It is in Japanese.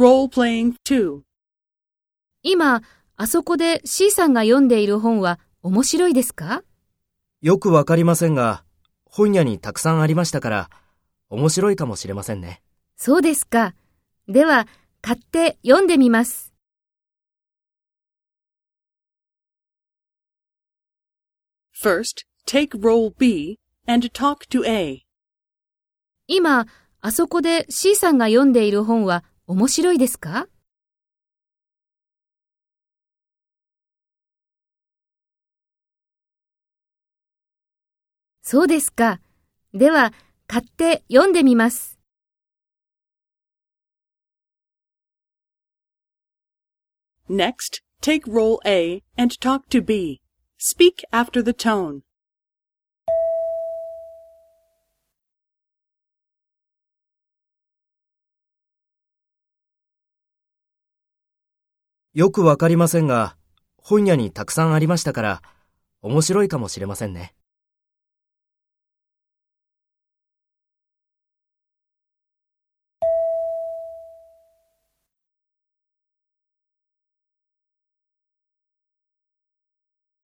Role-playing 2. 今、あそこで C さんが読んでいる本は面白いですか？よくわかりませんが、本屋にたくさんありましたから、面白いかもしれませんね。そうですか。では、買って読んでみます。First, take role B and talk to A. 今、あそこで C さんが読んでいる本は面白いですかそうですか。では、買って読んでみます。Next, take role A and talk to B. Speak after the tone. よくわかりませんが、本屋にたくさんありましたから、面白いかもしれませんね。